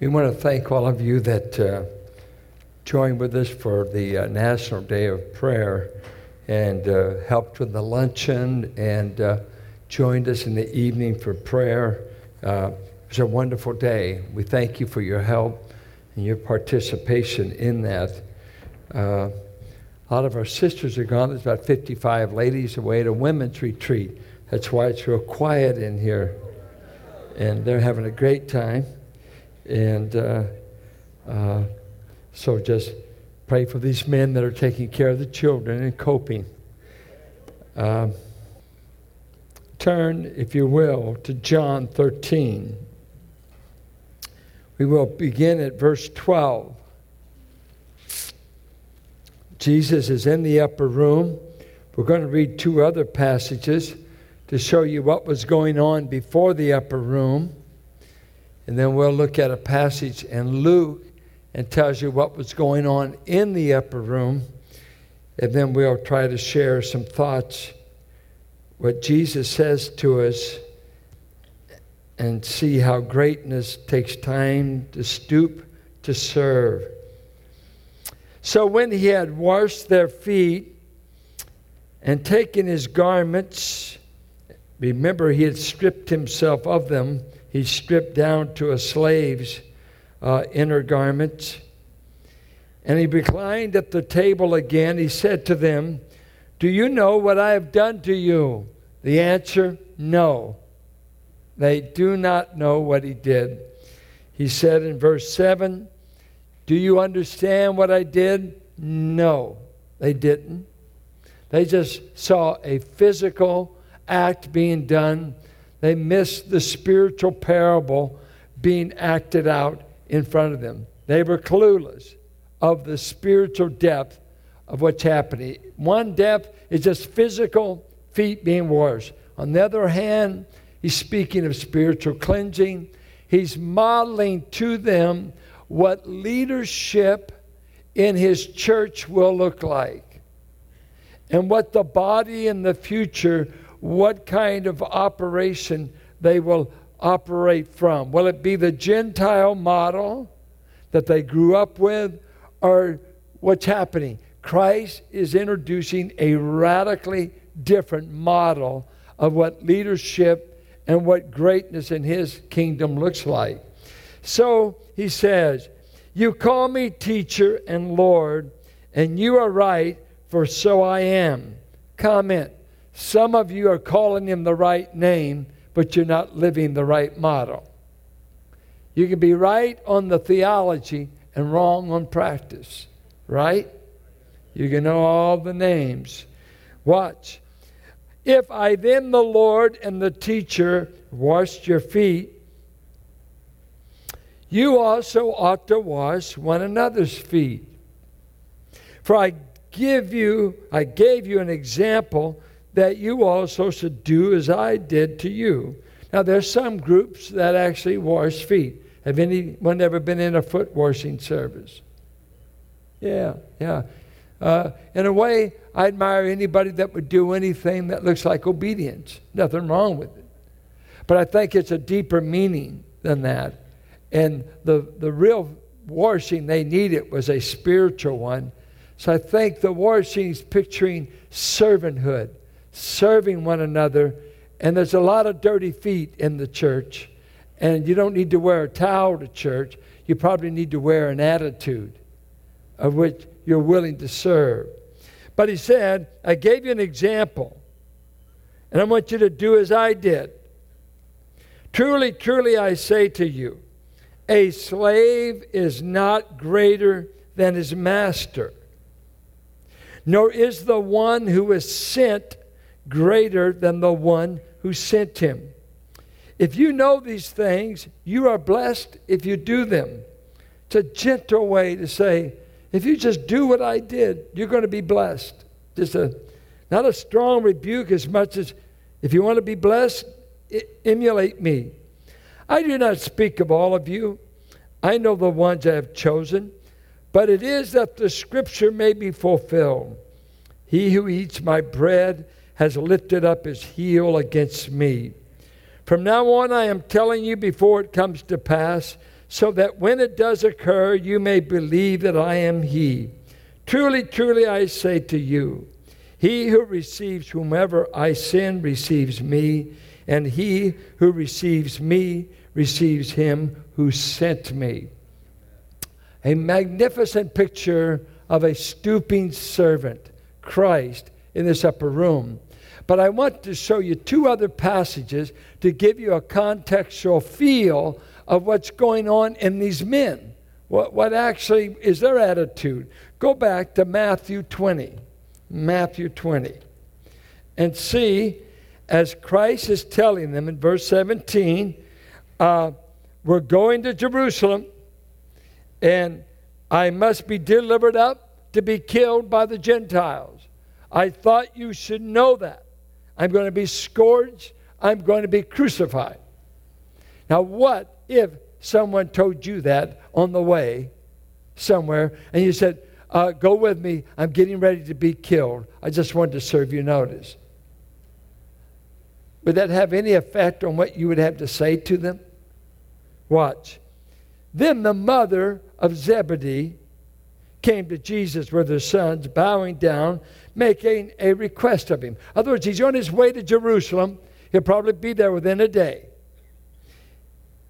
We want to thank all of you that uh, joined with us for the uh, National Day of Prayer and uh, helped with the luncheon and uh, joined us in the evening for prayer. Uh, it was a wonderful day. We thank you for your help and your participation in that. Uh, a lot of our sisters are gone. There's about 55 ladies away at a women's retreat. That's why it's real quiet in here. And they're having a great time. And uh, uh, so just pray for these men that are taking care of the children and coping. Um, turn, if you will, to John 13. We will begin at verse 12. Jesus is in the upper room. We're going to read two other passages to show you what was going on before the upper room. And then we'll look at a passage in Luke and tells you what was going on in the upper room. And then we'll try to share some thoughts, what Jesus says to us, and see how greatness takes time to stoop to serve. So when he had washed their feet and taken his garments, remember he had stripped himself of them he stripped down to a slave's uh, inner garments. And he reclined at the table again. He said to them, Do you know what I have done to you? The answer, no. They do not know what he did. He said in verse 7, Do you understand what I did? No, they didn't. They just saw a physical act being done they missed the spiritual parable being acted out in front of them. They were clueless of the spiritual depth of what's happening. One depth is just physical feet being washed. On the other hand, he's speaking of spiritual cleansing. He's modeling to them what leadership in his church will look like and what the body in the future what kind of operation they will operate from. Will it be the Gentile model that they grew up with, or what's happening? Christ is introducing a radically different model of what leadership and what greatness in his kingdom looks like. So he says, You call me teacher and Lord, and you are right, for so I am. Comment some of you are calling him the right name, but you're not living the right model. You can be right on the theology and wrong on practice, right? You can know all the names. Watch. If I then, the Lord and the teacher, washed your feet, you also ought to wash one another's feet. For I give you, I gave you an example that you also should do as I did to you. Now, there's some groups that actually wash feet. Have anyone ever been in a foot washing service? Yeah, yeah. Uh, in a way, I admire anybody that would do anything that looks like obedience. Nothing wrong with it. But I think it's a deeper meaning than that. And the, the real washing they needed was a spiritual one. So I think the washing is picturing servanthood serving one another. And there's a lot of dirty feet in the church. And you don't need to wear a towel to church. You probably need to wear an attitude of which you're willing to serve. But he said, I gave you an example, and I want you to do as I did. Truly, truly, I say to you, a slave is not greater than his master, nor is the one who is sent greater than the one who sent him. If you know these things, you are blessed if you do them. It's a gentle way to say, if you just do what I did, you're going to be blessed. Just a not a strong rebuke as much as if you want to be blessed, emulate me. I do not speak of all of you. I know the ones I have chosen, but it is that the scripture may be fulfilled. He who eats my bread has lifted up his heel against me. From now on, I am telling you before it comes to pass, so that when it does occur, you may believe that I am He. Truly, truly, I say to you, he who receives whomever I send receives me, and he who receives me receives him who sent me. A magnificent picture of a stooping servant, Christ, in this upper room. But I want to show you two other passages to give you a contextual feel of what's going on in these men. What, what actually is their attitude? Go back to Matthew 20. Matthew 20. And see, as Christ is telling them in verse 17, uh, we're going to Jerusalem, and I must be delivered up to be killed by the Gentiles. I thought you should know that. I'm going to be scourged, I'm going to be crucified. Now, what if someone told you that on the way somewhere and you said, uh, Go with me, I'm getting ready to be killed. I just wanted to serve you notice. Would that have any effect on what you would have to say to them? Watch. Then the mother of Zebedee came to Jesus with her sons, bowing down, making a request of him. In other words, he's on his way to Jerusalem. He'll probably be there within a day.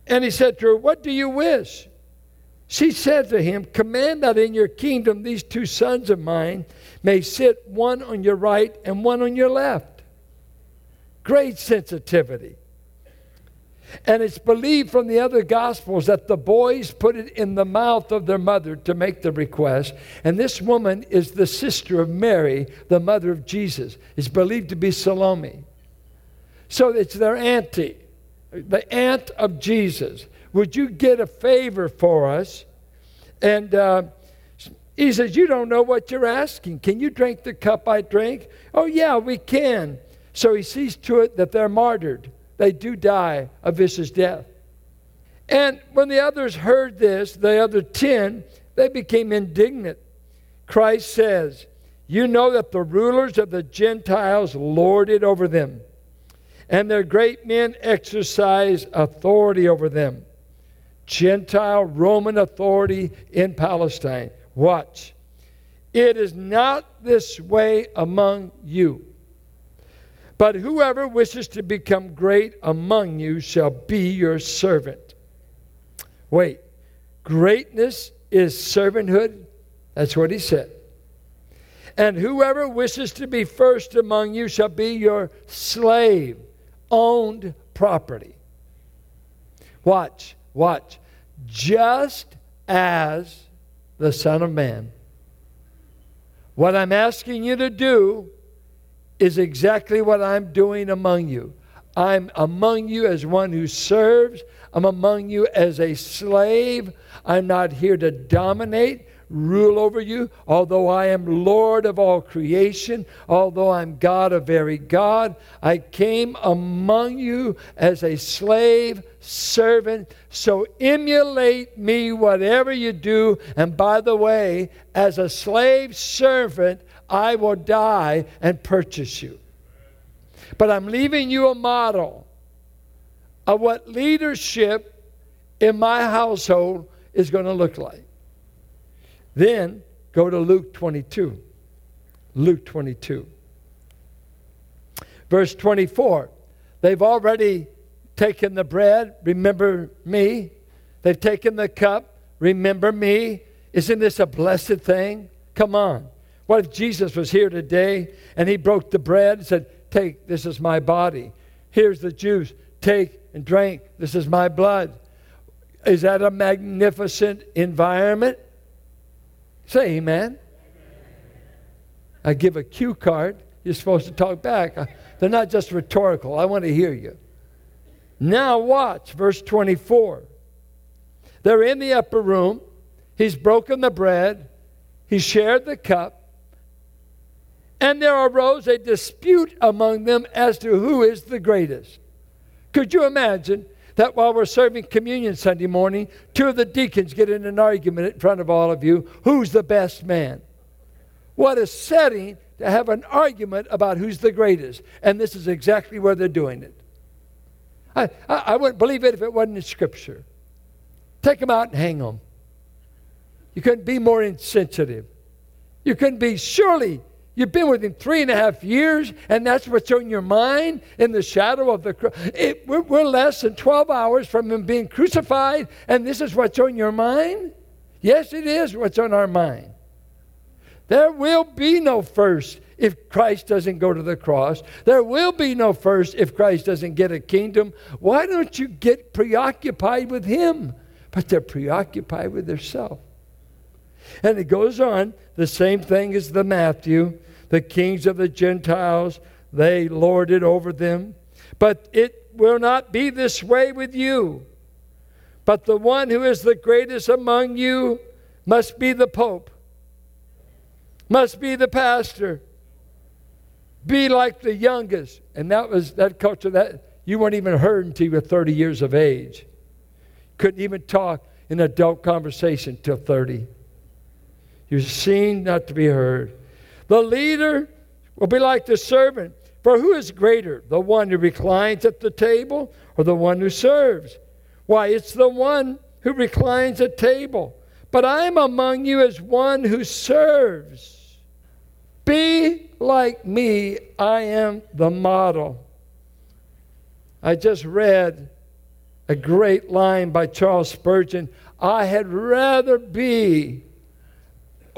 And he said to her, What do you wish? She said to him, Command that in your kingdom these two sons of mine may sit one on your right and one on your left. Great sensitivity. And it's believed from the other Gospels that the boys put it in the mouth of their mother to make the request. And this woman is the sister of Mary, the mother of Jesus. It's believed to be Salome. So it's their auntie, the aunt of Jesus. Would you get a favor for us? And uh, he says, You don't know what you're asking. Can you drink the cup I drink? Oh, yeah, we can. So he sees to it that they're martyred they do die a vicious death. And when the others heard this, the other ten, they became indignant. Christ says, You know that the rulers of the Gentiles lord it over them, and their great men exercise authority over them. Gentile Roman authority in Palestine. Watch. It is not this way among you. But whoever wishes to become great among you shall be your servant. Wait, greatness is servanthood? That's what he said. And whoever wishes to be first among you shall be your slave, owned property. Watch, watch. Just as the Son of Man. What I'm asking you to do is exactly what I'm doing among you. I'm among you as one who serves. I'm among you as a slave. I'm not here to dominate, rule over you, although I am Lord of all creation, although I'm God of very God. I came among you as a slave, servant. So emulate me, whatever you do. And by the way, as a slave servant, I will die and purchase you. But I'm leaving you a model of what leadership in my household is going to look like. Then go to Luke 22. Luke 22. Verse 24. They've already taken the bread, remember me. They've taken the cup, remember me. Isn't this a blessed thing? Come on. What if Jesus was here today and he broke the bread and said, Take, this is my body. Here's the juice. Take and drink. This is my blood. Is that a magnificent environment? Say amen. I give a cue card. You're supposed to talk back. Uh, they're not just rhetorical. I want to hear you. Now, watch verse 24. They're in the upper room. He's broken the bread. He shared the cup. And there arose a dispute among them as to who is the greatest. Could you imagine that while we're serving communion Sunday morning, two of the deacons get in an argument in front of all of you who's the best man? What a setting to have an argument about who's the greatest. And this is exactly where they're doing it. I, I, I wouldn't believe it if it wasn't in Scripture. Take them out and hang them. You couldn't be more insensitive. You couldn't be, surely, you've been with him three and a half years, and that's what's on your mind in the shadow of the cross. We're, we're less than 12 hours from him being crucified, and this is what's on your mind? Yes, it is what's on our mind. There will be no first if Christ doesn't go to the cross. There will be no first if Christ doesn't get a kingdom. Why don't you get preoccupied with Him? But they're preoccupied with themselves. And it goes on, the same thing as the Matthew. The kings of the Gentiles, they lord it over them. But it will not be this way with you. But the one who is the greatest among you must be the Pope, must be the pastor, be like the youngest. And that was that culture that you weren't even heard until you were 30 years of age. Couldn't even talk in adult conversation till 30. You're seen not to be heard. The leader will be like the servant. For who is greater, the one who reclines at the table or the one who serves? Why, it's the one who reclines at table. But I'm among you as one who serves. Be like me, I am the model. I just read a great line by Charles Spurgeon I had rather be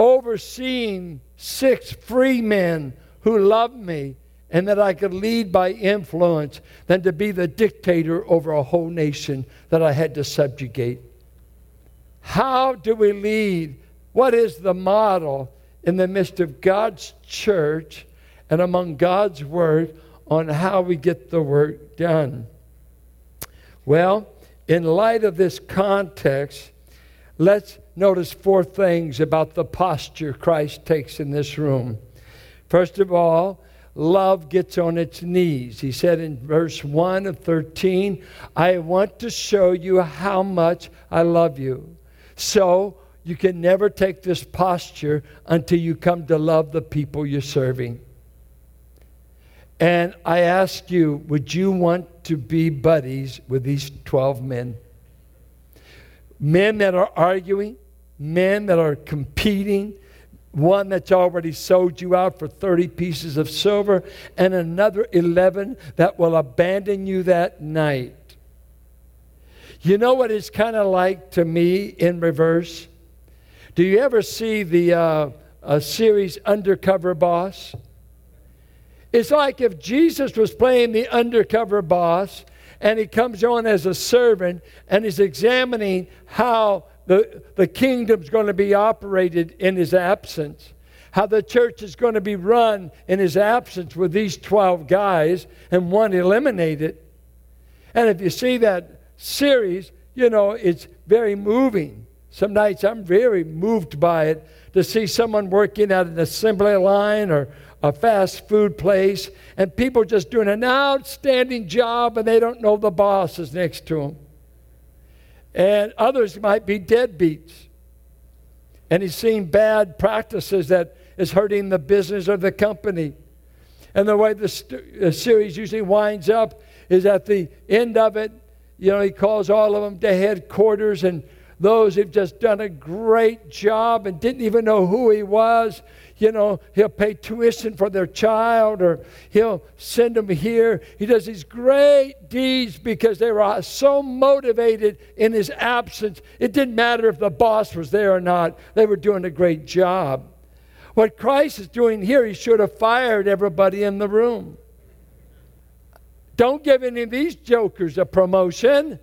overseeing six free men who loved me and that I could lead by influence than to be the dictator over a whole nation that I had to subjugate. How do we lead? What is the model in the midst of God's church and among God's word on how we get the work done? Well, in light of this context, let's notice four things about the posture Christ takes in this room. First of all, love gets on its knees. He said in verse 1 of 13, I want to show you how much I love you. So you can never take this posture until you come to love the people you're serving. And I ask you, would you want to be buddies with these 12 men? Men that are arguing, men that are competing, one that's already sold you out for 30 pieces of silver, and another 11 that will abandon you that night. You know what it's kind of like to me in reverse? Do you ever see the uh, series Undercover Boss? It's like if Jesus was playing the undercover boss and he comes on as a servant and he's examining how the, the kingdom's going to be operated in his absence, how the church is going to be run in his absence with these 12 guys and one eliminated. And if you see that series, you know, it's very moving. Some nights I'm very moved by it to see someone working at an assembly line or a fast food place and people just doing an outstanding job and they don't know the boss is next to them. And others might be deadbeats. And he's seen bad practices that is hurting the business of the company. And the way the, st- series usually winds up is at the end of it, you know, he calls all of them to headquarters and those who've just done a great job and didn't even know who he was you know, he'll pay tuition for their child or he'll send them here. He does these great deeds because they were so motivated in his absence. It didn't matter if the boss was there or not, they were doing a great job. What Christ is doing here, he should have fired everybody in the room. Don't give any of these jokers a promotion.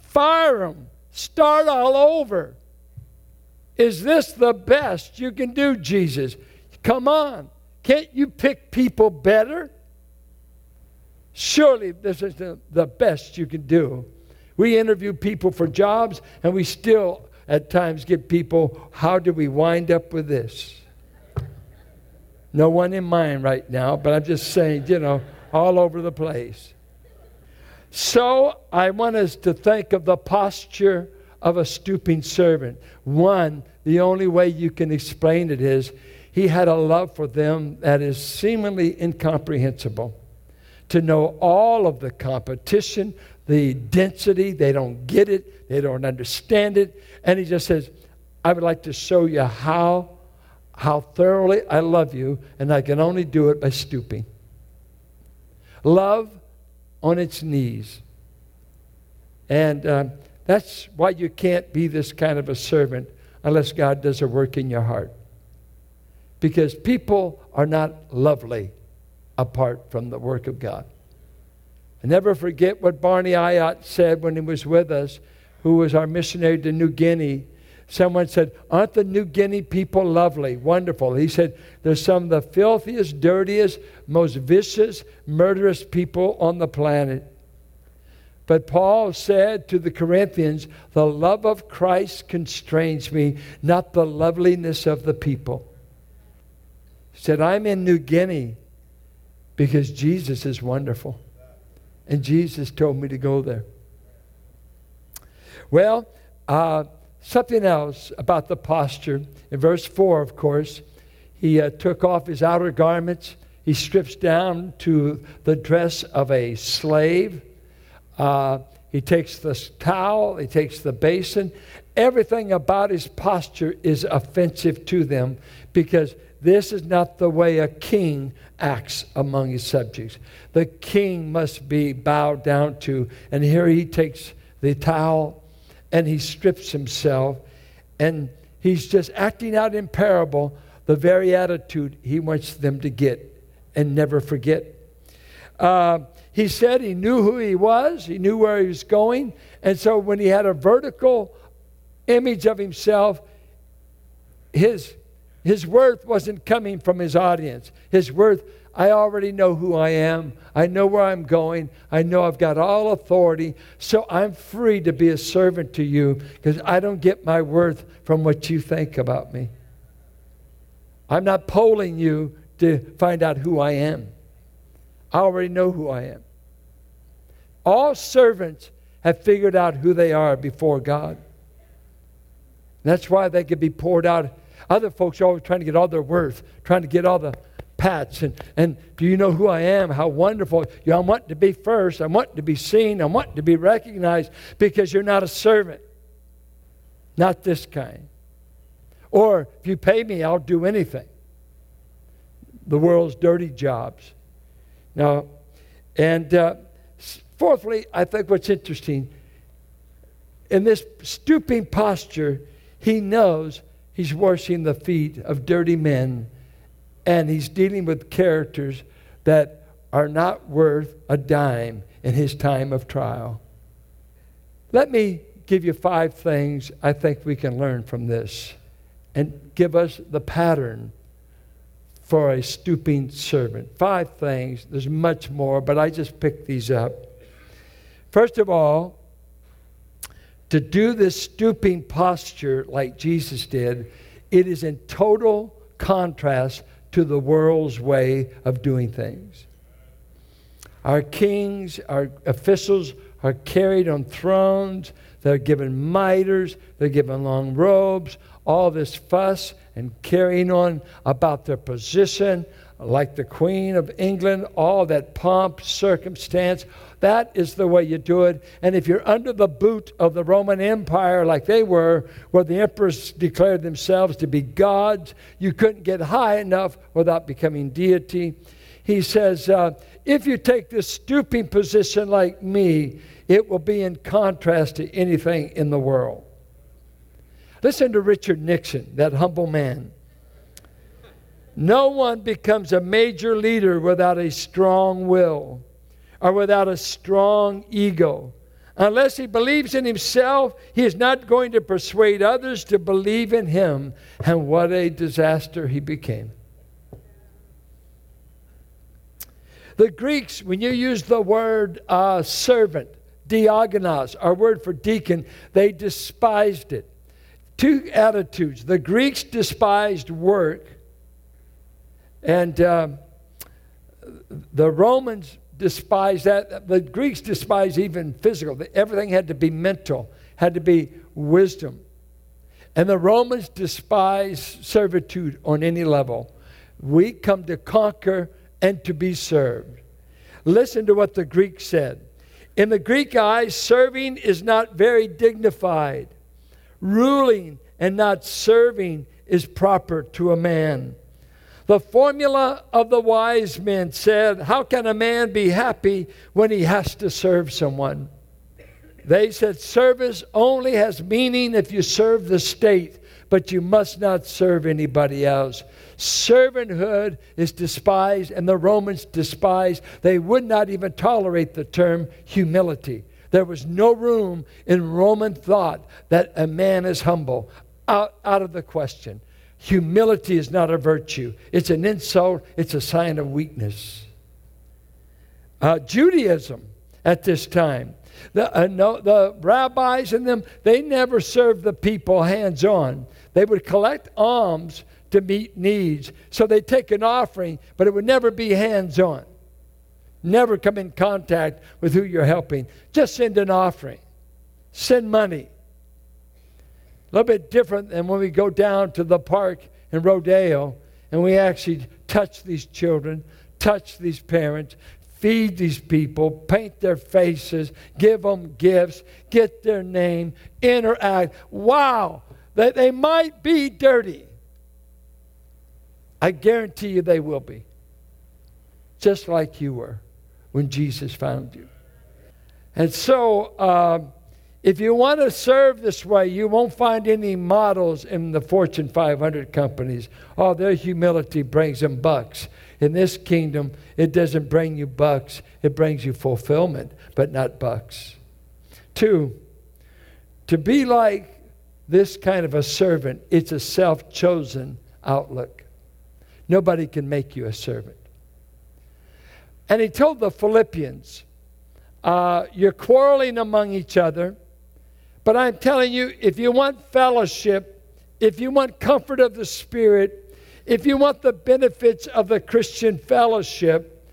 Fire them. Start all over. Is this the best you can do, Jesus? Come on. Can't you pick people better? Surely this is the, best you can do. We interview people for jobs, and we still at times get people, how do we wind up with this? No one in mind right now, but I'm just saying, you know, all over the place. So I want us to think of the posture of a stooping servant. One, the only way you can explain it is he had a love for them that is seemingly incomprehensible. to know all of the competition, the density. They don't get it, they don't understand it. And he just says, I would like to show you how, how thoroughly I love you, and I can only do it by stooping. Love on its knees. And uh, that's why you can't be this kind of a servant unless God does a work in your heart. Because people are not lovely apart from the work of God. I never forget what Barney Ayotte said when he was with us, who was our missionary to New Guinea. Someone said, Aren't the New Guinea people lovely, wonderful? He said, They're some of the filthiest, dirtiest, most vicious, murderous people on the planet. But Paul said to the Corinthians, The love of Christ constrains me, not the loveliness of the people. He said, I'm in New Guinea because Jesus is wonderful. And Jesus told me to go there. Well, uh, something else about the posture. In verse 4, of course, he uh, took off his outer garments. He strips down to the dress of a slave. Uh, he takes the towel, he takes the basin. Everything about his posture is offensive to them because this is not the way a king acts among his subjects. The king must be bowed down to. And here he takes the towel and he strips himself and he's just acting out in parable the very attitude he wants them to get and never forget. Uh, he said he knew who he was, he knew where he was going. And so when he had a vertical image of himself, his his worth wasn't coming from his audience. His worth, I already know who I am. I know where I'm going. I know I've got all authority. So I'm free to be a servant to you because I don't get my worth from what you think about me. I'm not polling you to find out who I am. I already know who I am. All servants have figured out who they are before God. That's why they can be poured out other folks are always trying to get all their worth, trying to get all the pats. And, and do you know who I am? How wonderful. You know, I want to be first. I want to be seen. I want to be recognized because you're not a servant. Not this kind. Or if you pay me, I'll do anything. The world's dirty jobs. Now, and uh, fourthly, I think what's interesting in this stooping posture, he knows He's washing the feet of dirty men, and he's dealing with characters that are not worth a dime in his time of trial. Let me give you five things I think we can learn from this and give us the pattern for a stooping servant. Five things. There's much more, but I just picked these up. First of all, to do this stooping posture like Jesus did, it is in total contrast to the world's way of doing things. Our kings, our officials are carried on thrones. They're given mitres. They're given long robes. All this fuss and carrying on about their position, like the Queen of England, all that pomp, circumstance. That is the way you do it. And if you're under the boot of the Roman Empire, like they were, where the emperors declared themselves to be gods, you couldn't get high enough without becoming deity. He says, uh, if you take this stooping position like me, it will be in contrast to anything in the world. Listen to Richard Nixon, that humble man. No one becomes a major leader without a strong will or without a strong ego. Unless he believes in himself, he is not going to persuade others to believe in him. And what a disaster he became. The Greeks, when you use the word uh, servant, diakonos, our word for deacon, they despised it. Two attitudes. The Greeks despised work and uh, the Romans despised that. The Greeks despised even physical. Everything had to be mental, had to be wisdom. And the Romans despised servitude on any level. We come to conquer and to be served. Listen to what the Greek said. In the Greek eyes, serving is not very dignified. Ruling and not serving is proper to a man. The formula of the wise men said, How can a man be happy when he has to serve someone? They said, Service only has meaning if you serve the state, but you must not serve anybody else. Servanthood is despised, and the Romans despised. They would not even tolerate the term humility. There was no room in Roman thought that a man is humble. Out, out of the question. Humility is not a virtue, it's an insult, it's a sign of weakness. Uh, Judaism at this time, the, uh, no, the rabbis and them, they never served the people hands on. They would collect alms to meet needs. So they'd take an offering, but it would never be hands on. Never come in contact with who you're helping. Just send an offering, send money. A little bit different than when we go down to the park in Rodeo and we actually touch these children, touch these parents, feed these people, paint their faces, give them gifts, get their name, interact. Wow, that they might be dirty. I guarantee you they will be. Just like you were when Jesus found you. And so, uh, if you want to serve this way, you won't find any models in the Fortune 500 companies. Oh, their humility brings them bucks. In this kingdom, it doesn't bring you bucks, it brings you fulfillment, but not bucks. Two, to be like this kind of a servant, it's a self chosen outlook. Nobody can make you a servant. And he told the Philippians, uh, You're quarreling among each other but I'm telling you, if you want fellowship, if you want comfort of the Spirit, if you want the benefits of the Christian fellowship,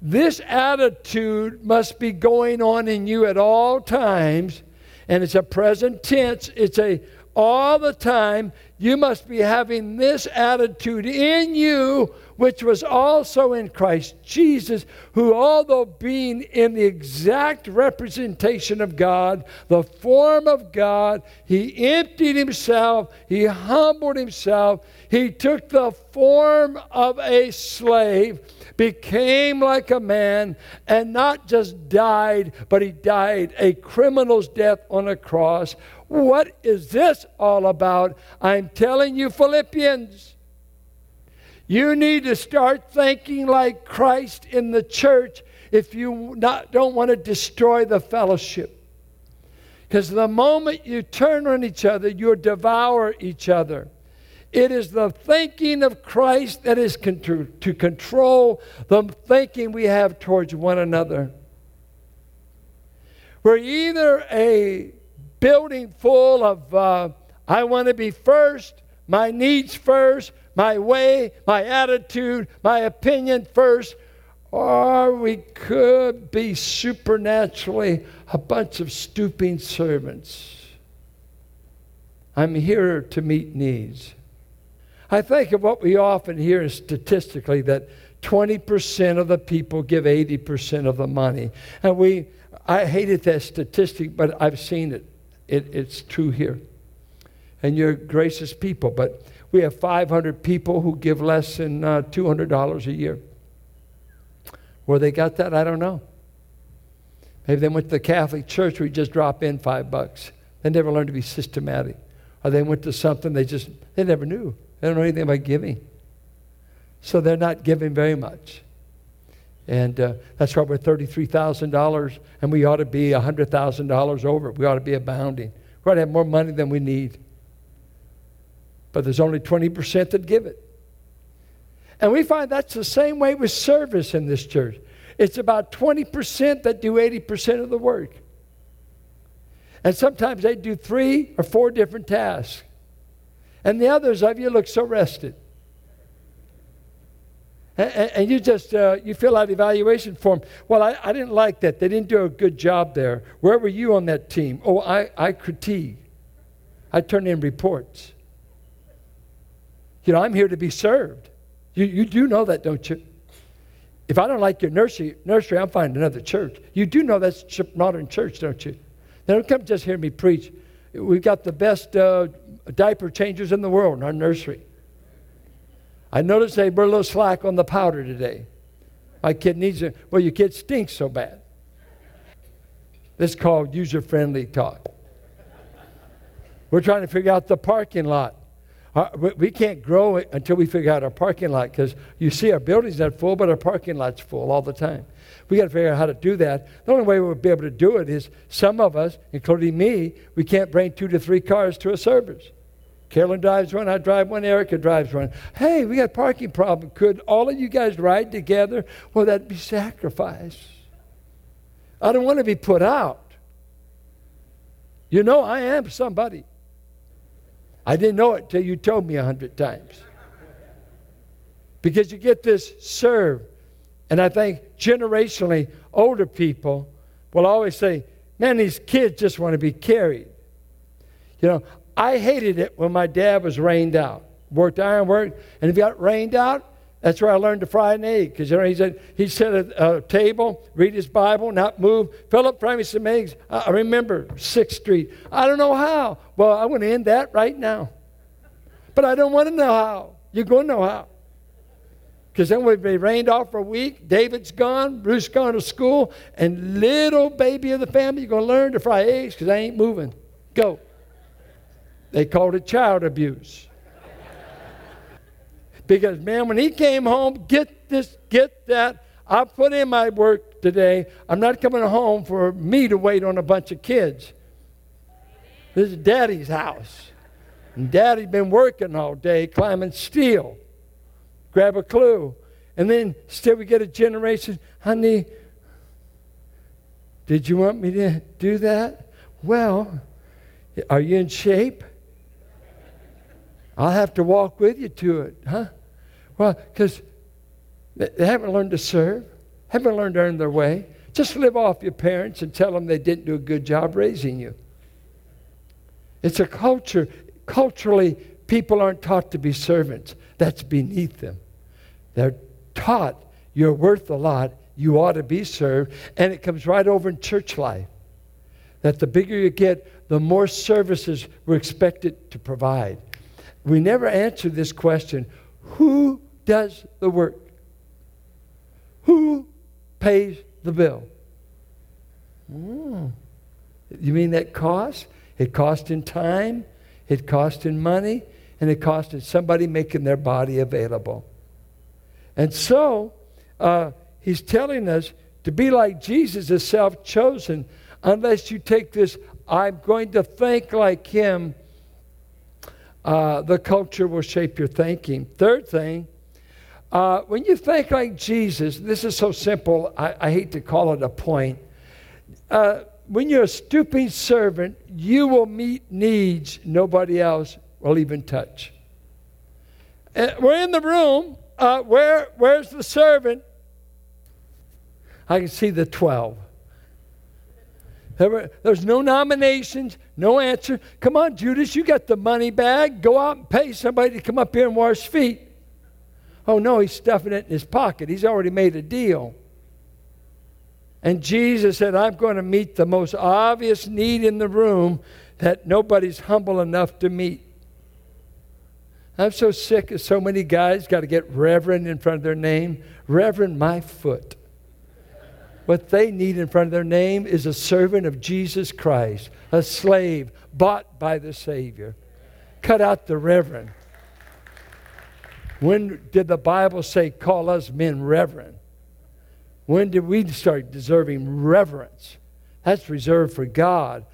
this attitude must be going on in you at all times. And it's a present tense, it's a all the time. You must be having this attitude in you which was also in Christ Jesus, who, although being in the exact representation of God, the form of God, he emptied himself, he humbled himself, he took the form of a slave, became like a man, and not just died, but he died a criminal's death on a cross. What is this all about? I'm telling you, Philippians. You need to start thinking like Christ in the church if you not, don't want to destroy the fellowship. Because the moment you turn on each other, you devour each other. It is the thinking of Christ that is con- to control the thinking we have towards one another. We're either a building full of, uh, I want to be first, my needs first, my way, my attitude, my opinion first, or we could be supernaturally a bunch of stooping servants. I'm here to meet needs. I think of what we often hear statistically that 20% of the people give 80% of the money. And we, I hated that statistic, but I've seen it. it it's true here. And you're gracious people, but we have 500 people who give less than uh, $200 a year. Where they got that, I don't know. Maybe they went to the Catholic Church where you just drop in five bucks. They never learned to be systematic. Or they went to something they just, they never knew. They don't know anything about giving. So they're not giving very much. And uh, that's why we're $33,000 and we ought to be $100,000 over. We ought to be abounding. We ought to have more money than we need but there's only 20% that give it. And we find that's the same way with service in this church. It's about 20% that do 80% of the work. And sometimes they do three or four different tasks. And the others of you look so rested. And, and you just uh, you fill out evaluation form. Well, I, I didn't like that. They didn't do a good job there. Where were you on that team? Oh, I, I critique. I turn in reports. You know, I'm here to be served. You, you do know that, don't you? If I don't like your nursery, nursery, I'm finding another church. You do know that's modern church, don't you? Now, don't come just hear me preach. We've got the best uh, diaper changers in the world in our nursery. I noticed they were a little slack on the powder today. My kid needs it. Well, your kid stinks so bad. This called user friendly talk. We're trying to figure out the parking lot. Uh, we can't grow until we figure out our parking lot because you see our building's not full, but our parking lot's full all the time. We got to figure out how to do that. The only way we'll be able to do it is some of us, including me, we can't bring two to three cars to a service. Carolyn drives one, I drive one, Erica drives one. Hey, we got parking problem. Could all of you guys ride together? Well, that'd be sacrifice. I don't want to be put out. You know, I am somebody. I didn't know it till you told me a hundred times. Because you get this serve. And I think generationally, older people will always say, man, these kids just want to be carried. You know, I hated it when my dad was rained out. Worked iron work, and if he got rained out, that's where I learned to fry an egg. Because you know, he said he set a, a, table, read his Bible, not move. Philip, fry me some eggs. I, I remember Sixth Street. I don't know how. Well, I want to end that right now. But I don't want to know how. You're going to know how. Because then we'd be rained off for a week. David's gone. Bruce gone to school. And little baby of the family, you're going to learn to fry eggs because I ain't moving. Go. They called it child abuse. Because, man, when he came home, get this, get that. I put in my work today. I'm not coming home for me to wait on a bunch of kids. This is daddy's house. And daddy's been working all day climbing steel. Grab a clue. And then still we get a generation, honey, did you want me to do that? Well, are you in shape? I'll have to walk with you to it, huh? Well, because they haven't learned to serve, haven't learned to earn their way. Just live off your parents and tell them they didn't do a good job raising you. It's a culture. Culturally, people aren't taught to be servants. That's beneath them. They're taught you're worth a lot, you ought to be served, and it comes right over in church life. That the bigger you get, the more services we're expected to provide we never answer this question who does the work? Who pays the bill? Mm. You mean that cost? It cost in time, it cost in money, and it cost in somebody making their body available. And so, uh, he's telling us to be like Jesus is self chosen unless you take this, I'm going to think like him uh, the culture will shape your thinking. Third thing, uh, when you think like Jesus, this is so simple, I, I hate to call it a point. Uh, when you're a stooping servant, you will meet needs nobody else will even touch. And we're in the room. Uh, where, where's the servant? I can see the 12. There's no nominations, no answer. Come on, Judas, you got the money bag. Go out and pay somebody to come up here and wash feet. Oh, no, he's stuffing it in his pocket. He's already made a deal. And Jesus said, I'm going to meet the most obvious need in the room that nobody's humble enough to meet. I'm so sick of so many guys got to get Reverend in front of their name. Reverend, my foot. What they need in front of their name is a servant of Jesus Christ, a slave bought by the Savior. Cut out the reverend. When did the Bible say, call us men reverend? When did we start deserving reverence? That's reserved for God.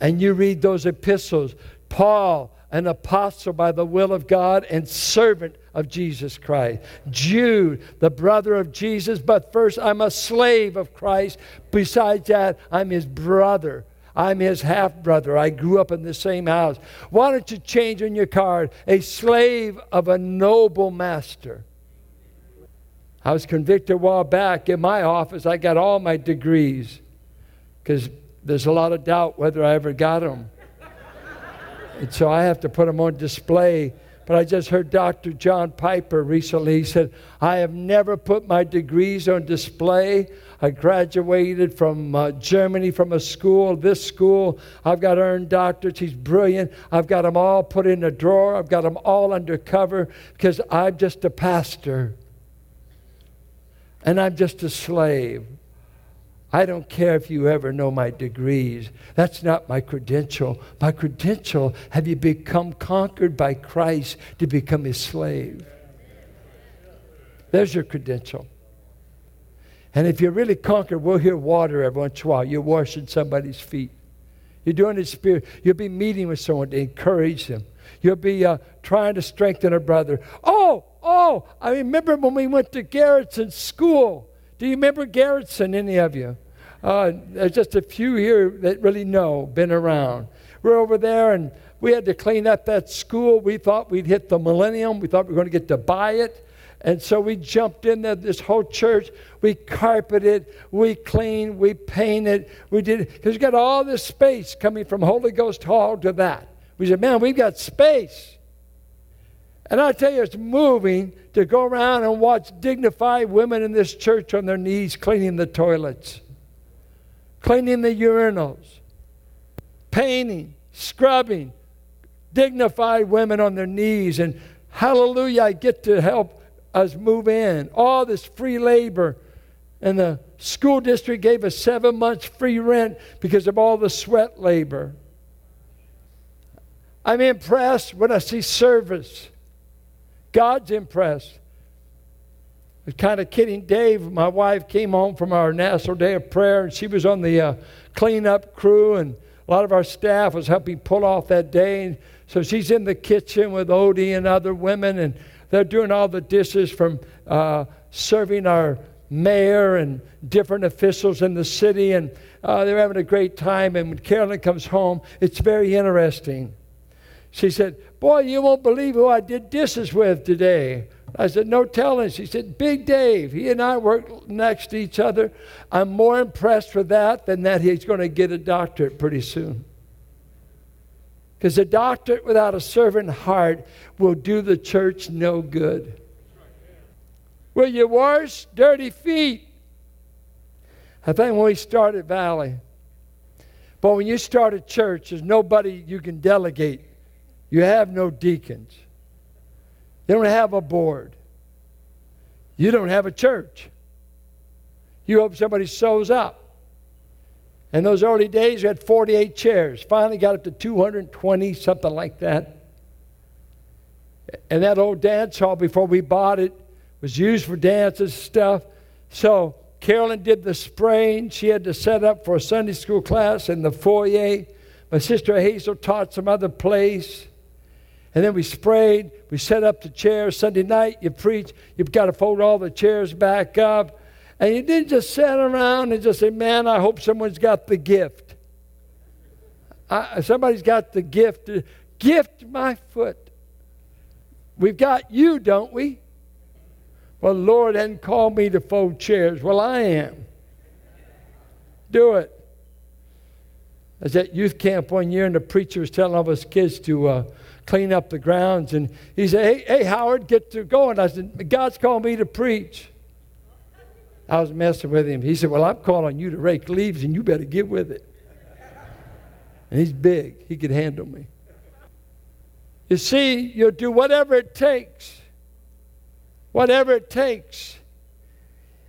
And you read those epistles, Paul, an apostle by the will of God and servant of Jesus Christ. Jude, the brother of Jesus, but first I'm a slave of Christ. Besides that, I'm his brother. I'm his half brother. I grew up in the same house. Why don't you change on your card? A slave of a noble master. I was convicted a while back in my office. I got all my degrees because there's a lot of doubt whether I ever got them. And so I have to put them on display but I just heard Dr. John Piper recently. He said, I have never put my degrees on display. I graduated from uh, Germany from a school, this school. I've got earned doctorates. He's brilliant. I've got them all put in a drawer. I've got them all undercover because I'm just a pastor. And I'm just a slave. I don't care if you ever know my degrees. That's not my credential. My credential, have you become conquered by Christ to become his slave? There's your credential. And if you're really conquered, we'll hear water every once in a while. You're washing somebody's feet. You're doing it spirit. You'll be meeting with someone to encourage them. You'll be uh, trying to strengthen a brother. Oh, oh, I remember when we went to Garrettson school. Do you remember Garrettson, any of you? Uh, there's just a few here that really know, been around. We're over there and we had to clean up that school. We thought we'd hit the millennium. We thought we were going to get to buy it. And so we jumped in there, this whole church. We carpeted, we cleaned, we painted, we did, because we got all this space coming from Holy Ghost Hall to that. We said, man, we've got space. And I tell you, it's moving to go around and watch dignified women in this church on their knees cleaning the toilets, cleaning the urinals, painting, scrubbing, dignified women on their knees. And hallelujah, I get to help us move in. All this free labor. And the school district gave us seven months free rent because of all the sweat labor. I'm impressed when I see service. God's impressed. I was kind of kidding Dave. My wife came home from our National Day of Prayer, and she was on the uh, cleanup crew, and a lot of our staff was helping pull off that day. And so she's in the kitchen with Odie and other women, and they're doing all the dishes from uh, serving our mayor and different officials in the city, and uh, they're having a great time. And when Carolyn comes home, it's very interesting. She said, Boy, you won't believe who I did dishes with today. I said, No telling. She said, Big Dave. He and I work next to each other. I'm more impressed with that than that he's going to get a doctorate pretty soon. Because a doctorate without a servant heart will do the church no good. Will you wash dirty feet? I think when we started Valley, but when you start a church, there's nobody you can delegate. You have no deacons. You don't have a board. You don't have a church. You hope somebody shows up. In those early days, we had 48 chairs. Finally got up to 220, something like that. And that old dance hall, before we bought it, was used for dances and stuff. So Carolyn did the spraying. She had to set up for a Sunday school class in the foyer. My sister Hazel taught some other place. And then we sprayed. We set up the chairs. Sunday night, you preach. You've got to fold all the chairs back up. And you didn't just sit around and just say, man, I hope someone's got the gift. I, somebody's got the gift. Gift my foot. We've got you, don't we? Well, Lord hadn't me to fold chairs. Well, I am. Do it. I was at youth camp one year, and the preacher was telling all of us kids to uh, clean up the grounds. And he said, hey, hey, Howard, get to going. I said, God's called me to preach. I was messing with him. He said, Well, I'm calling you to rake leaves and you better get with it. And he's big, he could handle me. You see, you'll do whatever it takes. Whatever it takes.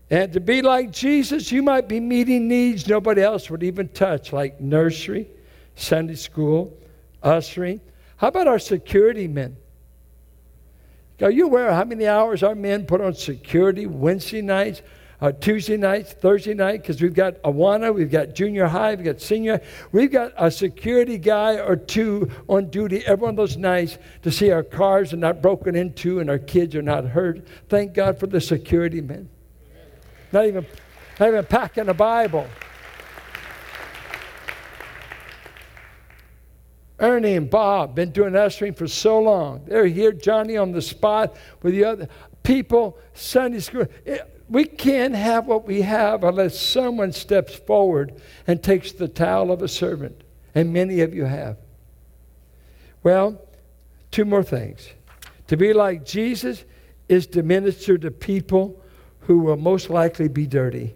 And to be like Jesus, you might be meeting needs nobody else would even touch, like nursery, Sunday school, ushering. How about our security men? Are you aware how many hours our men put on security Wednesday nights? uh, Tuesday nights, Thursday night, because we've got Awana, we've got junior high, we've got senior. We've got a security guy or two on duty every one of those nights to see our cars are not broken into and our kids are not hurt. Thank God for the security men. Not even, not even packing a Bible. Ernie and Bob been doing ushering for so long. They're here, Johnny on the spot with the other people, Sunday school. It, we can't have what we have unless someone steps forward and takes the towel of a servant. And many of you have. Well, two more things. To be like Jesus is to minister to people who will most likely be dirty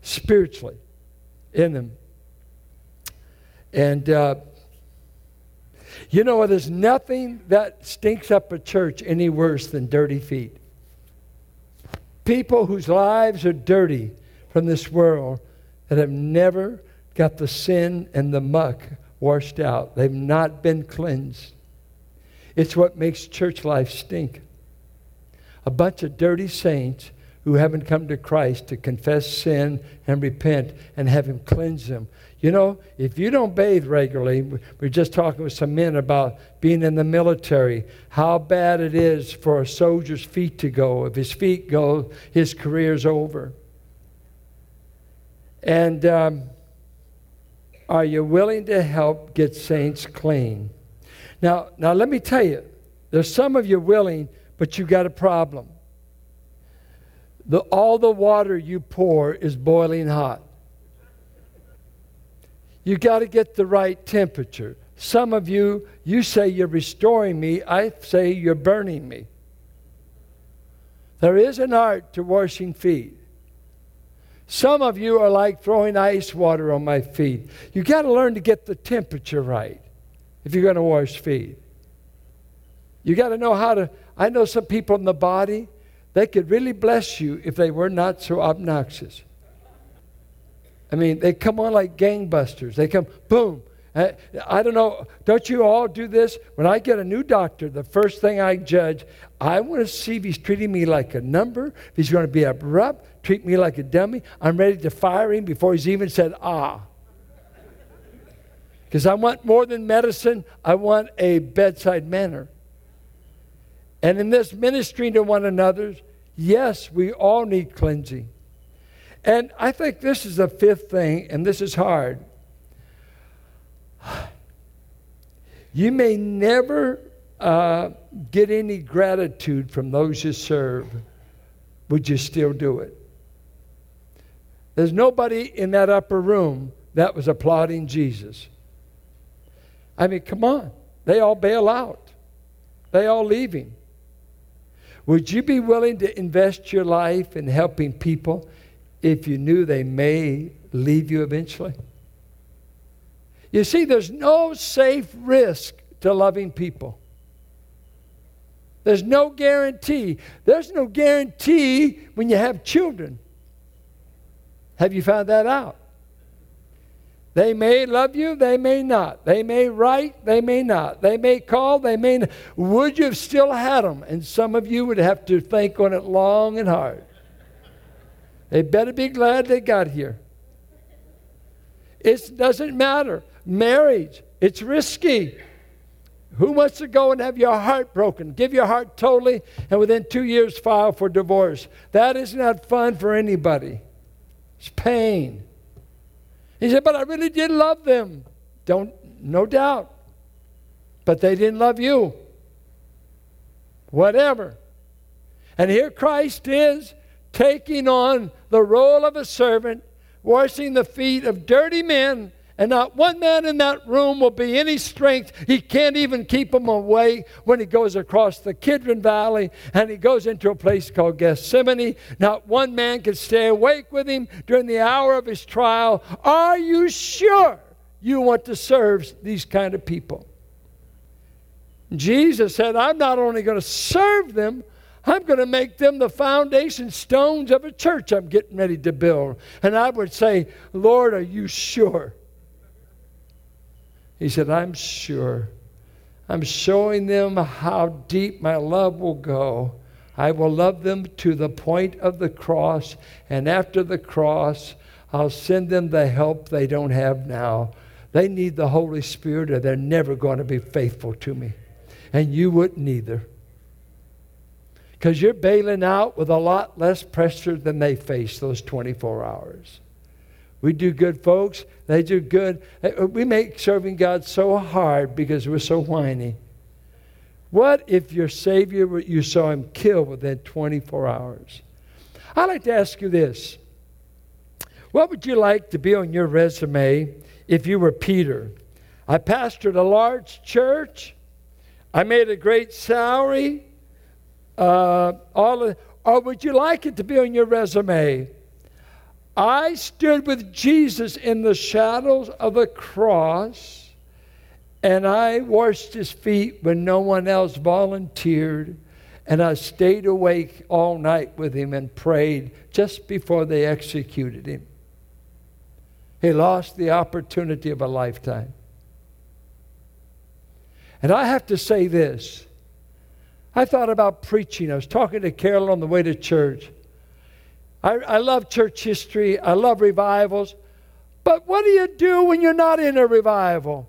spiritually in them. And uh, you know, there's nothing that stinks up a church any worse than dirty feet. People whose lives are dirty from this world that have never got the sin and the muck washed out, they've not been cleansed. It's what makes church life stink. A bunch of dirty saints who haven't come to Christ to confess sin and repent and have Him cleanse them. You know, if you don't bathe regularly, we're just talking with some men about being in the military, how bad it is for a soldier's feet to go. If his feet go, his career's over. And um, are you willing to help get saints clean? Now, now let me tell you, there's some of you willing, but you've got a problem. The, all the water you pour is boiling hot. You got to get the right temperature. Some of you, you say you're restoring me. I say you're burning me. There is an art to washing feet. Some of you are like throwing ice water on my feet. You got to learn to get the temperature right if you're going to wash feet. You got to know how to. I know some people in the body, they could really bless you if they were not so obnoxious. I mean, they come on like gangbusters. They come, boom. I, I don't know. Don't you all do this? When I get a new doctor, the first thing I judge, I want to see if he's treating me like a number, if he's going to be abrupt, treat me like a dummy. I'm ready to fire him before he's even said ah. Because I want more than medicine, I want a bedside manner. And in this ministry to one another, yes, we all need cleansing. And I think this is the fifth thing, and this is hard. You may never uh, get any gratitude from those you serve. Would you still do it? There's nobody in that upper room that was applauding Jesus. I mean, come on. They all bail out, they all leaving. Would you be willing to invest your life in helping people if you knew they may leave you eventually? You see, there's no safe risk to loving people. There's no guarantee. There's no guarantee when you have children. Have you found that out? They may love you, they may not. They may write, they may not. They may call, they may not. Would you have still had them? And some of you would have to think on it long and hard. They better be glad they got here. It doesn't matter. Marriage, it's risky. Who wants to go and have your heart broken? Give your heart totally, and within two years file for divorce. That is not fun for anybody. It's pain. He said, But I really did love them. Don't, no doubt. But they didn't love you. Whatever. And here Christ is taking on the role of a servant, washing the feet of dirty men, and not one man in that room will be any strength. He can't even keep them away when he goes across the Kidron Valley and he goes into a place called Gethsemane. Not one man can stay awake with him during the hour of his trial. Are you sure you want to serve these kind of people? Jesus said, I'm not only going to serve them, I'm going to make them the foundation stones of a church I'm getting ready to build. And I would say, Lord, are you sure? He said, I'm sure. I'm showing them how deep my love will go. I will love them to the point of the cross, and after the cross, I'll send them the help they don't have now. They need the Holy Spirit, or they're never going to be faithful to me. And you wouldn't either because you're bailing out with a lot less pressure than they face those 24 hours. We do good, folks. They do good. Uh, we make serving God so hard because we're so whiny. What if your Savior, you saw him killed within 24 hours? I'd like to ask you this. What would you like to be on your resume if you were Peter? I pastored a large church. I made a great salary. Uh, all of, or would you like it to be on your resume? I stood with Jesus in the shadows of the cross, and I washed his feet when no one else volunteered. And I stayed awake all night with him and prayed just before they executed him. He lost the opportunity of a lifetime. And I have to say this. I thought about preaching. I was talking to Carol on the way to church. I, I love church history, I love revivals. But what do you do when you're not in a revival?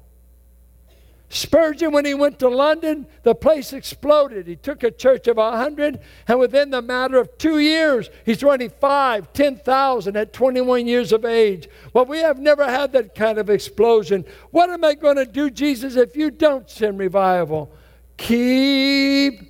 Spurgeon, when he went to London, the place exploded. He took a church of 100, and within the matter of two years, he's running five, 10,000 at 21 years of age. Well, we have never had that kind of explosion. What am I going to do, Jesus, if you don't send revival? Keep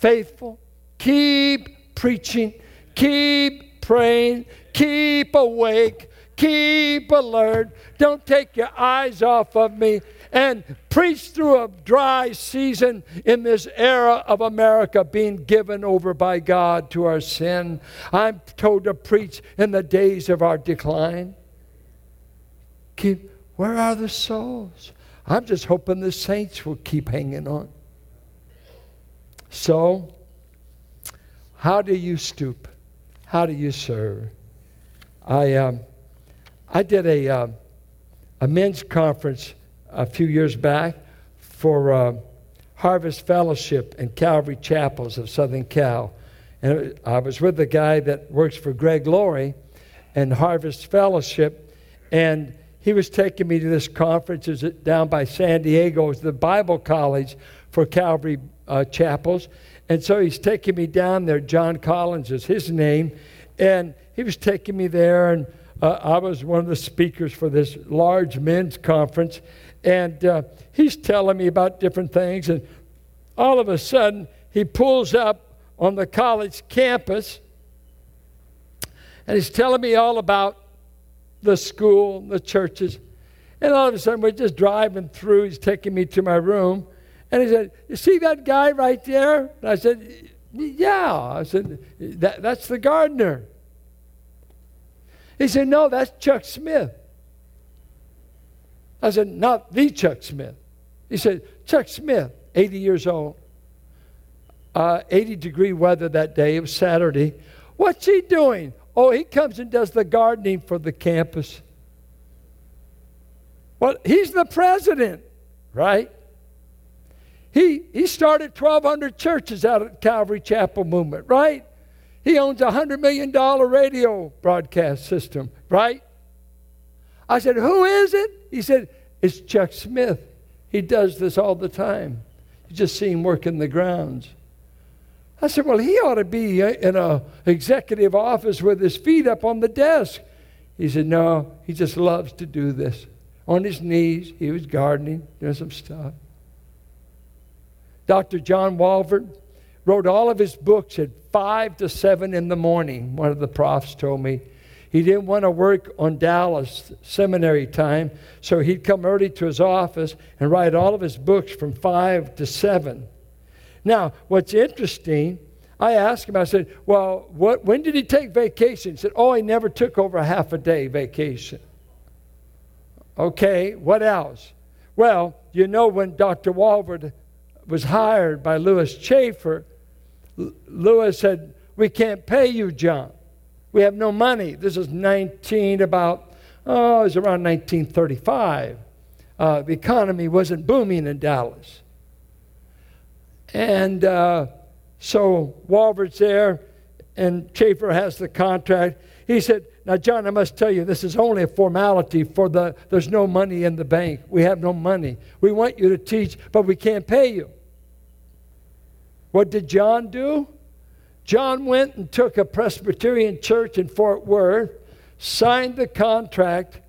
faithful, keep preaching, keep praying, keep awake, keep alert. Don't take your eyes off of me and preach through a dry season in this era of America being given over by God to our sin. I'm told to preach in the days of our decline. Keep, where are the souls? I'm just hoping the saints will keep hanging on. So, how do you stoop? How do you serve? I, um, I did a, uh, a men's conference a few years back for uh, Harvest Fellowship and Calvary Chapels of Southern Cal. And I was with the guy that works for Greg Laurie and Harvest Fellowship, and he was taking me to this conference. Down by San Diego. It was the Bible College for Calvary uh, Chapels. And so he's taking me down there. John Collins is his name. And he was taking me there, and uh, I was one of the speakers for this large men's conference. And uh, he's telling me about different things. And all of a sudden, he pulls up on the college campus and he's telling me all about the school, the churches. And all of a sudden, we're just driving through. He's taking me to my room. And he said, You see that guy right there? And I said, Yeah. I said, that, That's the gardener. He said, No, that's Chuck Smith. I said, Not the Chuck Smith. He said, Chuck Smith, 80 years old. Uh, 80 degree weather that day. It was Saturday. What's he doing? Oh, he comes and does the gardening for the campus. Well, he's the president, right? He, he started 1,200 churches out of Calvary Chapel Movement, right? He owns a $100 million radio broadcast system, right? I said, Who is it? He said, It's Chuck Smith. He does this all the time. You just see him working the grounds. I said, Well, he ought to be uh, in an executive office with his feet up on the desk. He said, No, he just loves to do this. On his knees, he was gardening, doing some stuff. Dr. John Walvoord wrote all of his books at 5 to 7 in the morning, one of the profs told me. He didn't want to work on Dallas seminary time, so he'd come early to his office and write all of his books from 5 to 7. Now, what's interesting, I asked him, I said, Well, what, when did he take vacation? He said, Oh, he never took over a half a day vacation. Okay, what else? Well, you know when Dr. Walvoord was hired by Lewis Chafer, Lewis said, We can't pay you, John. We have no money. This is 19, about, oh, it was around 1935. Uh, the economy wasn't booming in Dallas. And uh, so Walvoord's there, and Chafer has the contract. He said, Now, John, I must tell you, this is only a formality for the, there's no money in the bank. We have no money. We want you to teach, but we can't pay you. What did John do? John went and took a Presbyterian church in Fort Worth, signed the contract,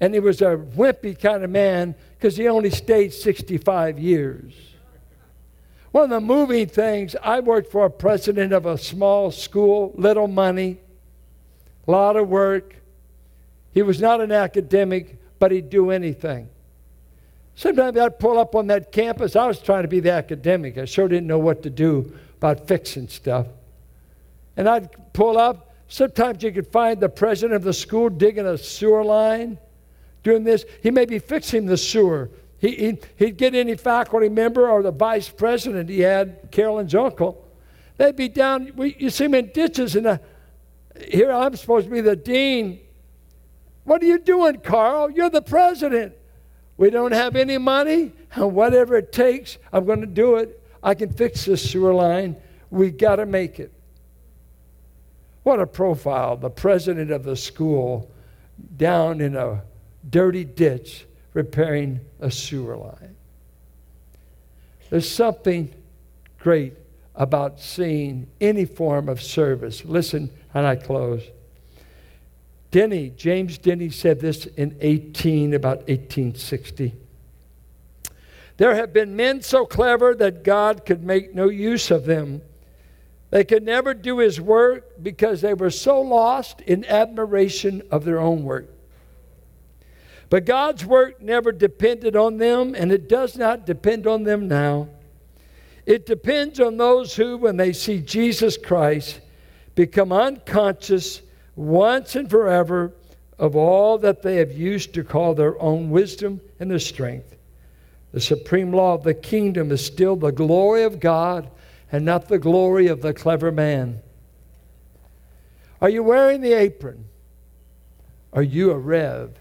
and he was a wimpy kind of man because he only stayed 65 years. One of the moving things, I worked for a president of a small school, little money, a lot of work. He was not an academic, but he'd do anything. Sometimes I'd pull up on that campus. I was trying to be the academic. I sure didn't know what to do about fixing stuff. And I'd pull up. Sometimes you could find the president of the school digging a sewer line, doing this. He may be fixing the sewer. He, he'd, he'd get any faculty member or the vice president he had, Carolyn's uncle. They'd be down, we, you see them in ditches, and uh, here I'm supposed to be the dean. What are you doing, Carl? You're the president. We don't have any money, and whatever it takes, I'm going to do it. I can fix this sewer line. We got to make it. What a profile. The president of the school down in a dirty ditch repairing a sewer line. There's something great about seeing any form of service. Listen, and I close. Denney, James Denney said this in 18, about 1860. There have been men so clever that God could make no use of them. They could never do his work because they were so lost in admiration of their own work. But God's work never depended on them, and it does not depend on them now. It depends on those who, when they see Jesus Christ, become unconscious once and forever of all that they have used to call their own wisdom and their strength. The supreme law of the kingdom is still the glory of God and not the glory of the clever man. Are you wearing the apron? Are you a rev?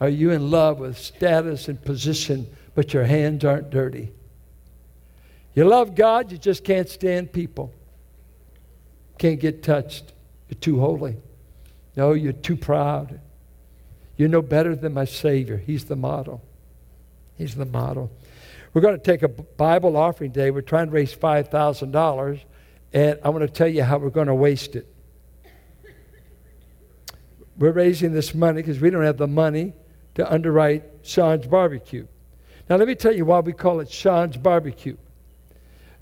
Are you in love with status and position, but your hands aren't dirty? You love God, you just can't stand people. Can't get touched. You're too holy. No, you're too proud. You're no better than my Savior. He's the model. He's the model. We're going to take a Bible offering day. We're trying to raise $5,000, and I want to tell you how we're going to waste it. We're raising this money because we don't have the money to underwrite Sean's Barbecue. Now, let me tell you why we call it Sean's Barbecue.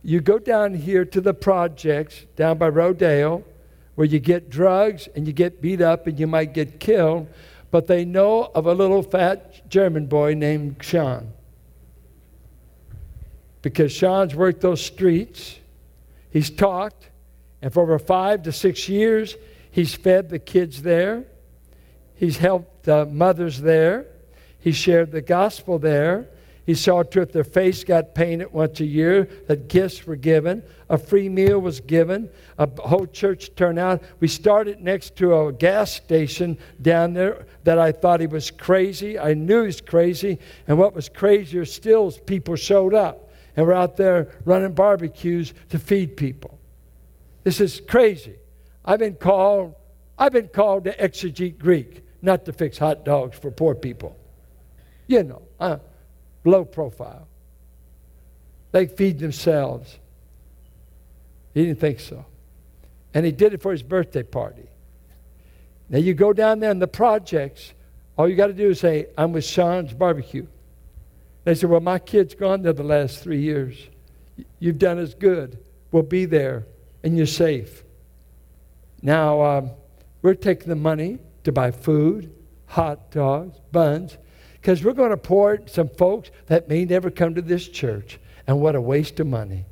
You go down here to the projects down by Rodale where you get drugs and you get beat up and you might get killed, but they know of a little fat German boy named Sean. Because Sean's worked those streets, he's talked, and for over five to six years, he's fed the kids there, he's helped the mothers there, he shared the gospel there, he saw to it their face got painted once a year, that gifts were given, a free meal was given, a whole church turnout. We started next to a gas station down there that I thought he was crazy. I knew he was crazy. And what was crazier still is people showed up and were out there running barbecues to feed people. This is crazy. I've been called, I've been called to exegete Greek, not to fix hot dogs for poor people. You know. Uh, low profile. They feed themselves. He didn't think so. And he did it for his birthday party. Now you go down there in the projects, all you got to do is say, I'm with Sean's barbecue. They said, Well, my kid's gone there the last three years. You've done as good. We'll be there, and you're safe. Now, um, we're taking the money to buy food, hot dogs, buns, because we're going to pour some folks that may never come to this church. And what a waste of money.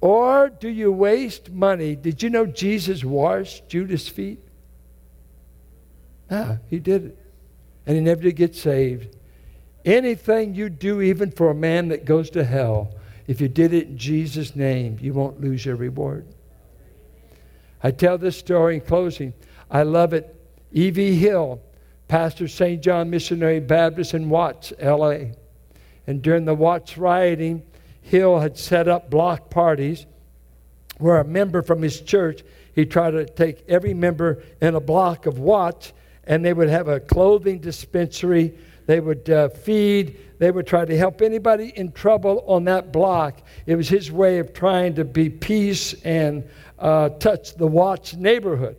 Or do you waste money? Did you know Jesus washed Judas' feet? Ah, he did it. And he never did get saved. Anything you do, even for a man that goes to hell, if you did it in Jesus' name, you won't lose your reward. I tell this story in closing. I love it. E.V. Hill pastor St. John Missionary Baptist in Watts, LA. And during the Watts rioting, Hill had set up block parties where a member from his church, he tried to take every member in a block of Watts, and they would have a clothing dispensary. They would uh, feed. They would try to help anybody in trouble on that block. It was his way of trying to be peace and uh, touch the Watts neighborhood.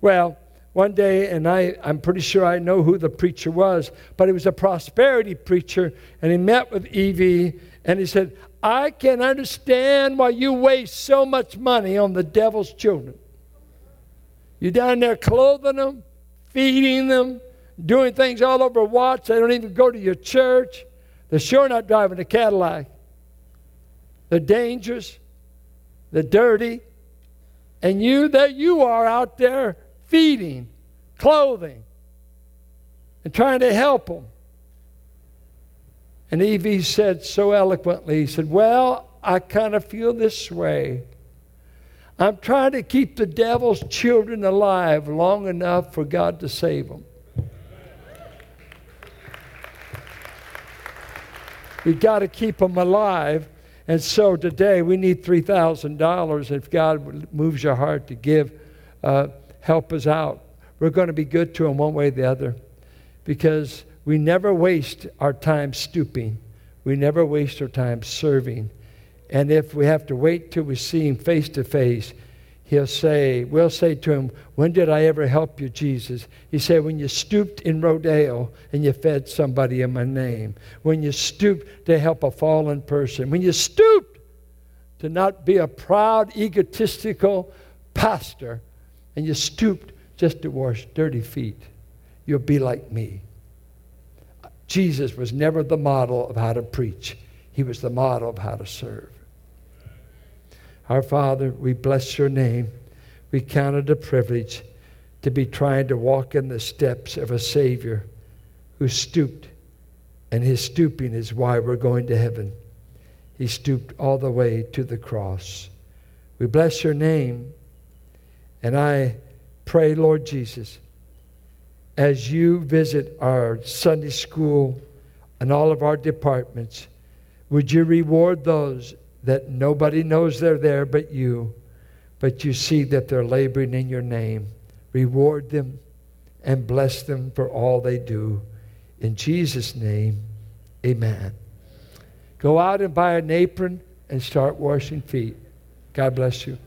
Well, one day, and I, I'm pretty sure I know who the preacher was, but he was a prosperity preacher, and he met with E.V., and he said, I can understand why you waste so much money on the devil's children. You're down there clothing them, feeding them, doing things all over Watts. They don't even go to your church. They're sure not driving a Cadillac. They're dangerous. They're dirty. And you, there you are out there feeding, clothing, and trying to help them. And E.V. said so eloquently, he said, Well, I kind of feel this way. I'm trying to keep the devil's children alive long enough for God to save them. We've got to keep them alive. And so today we need $3,000. If God moves your heart to give, uh, help us out. We're going to be good to them one way or the other because we never waste our time stooping, we never waste our time serving. And if we have to wait till we see him face to face, he'll say, we'll say to him, When did I ever help you, Jesus? He said, When you stooped in Rodeo and you fed somebody in my name. When you stooped to help a fallen person. When you stooped to not be a proud, egotistical pastor and you stooped just to wash dirty feet, you'll be like me. Jesus was never the model of how to preach, he was the model of how to serve. Our Father, we bless your name. We count it a privilege to be trying to walk in the steps of a Savior who stooped, and his stooping is why we're going to heaven. He stooped all the way to the cross. We bless your name, and I pray, Lord Jesus, as you visit our Sunday school and all of our departments, would you reward those that nobody knows they're there but you, but you see that they're laboring in your name? Reward them and bless them for all they do. In Jesus' name, amen. Go out and buy an apron and start washing feet. God bless you.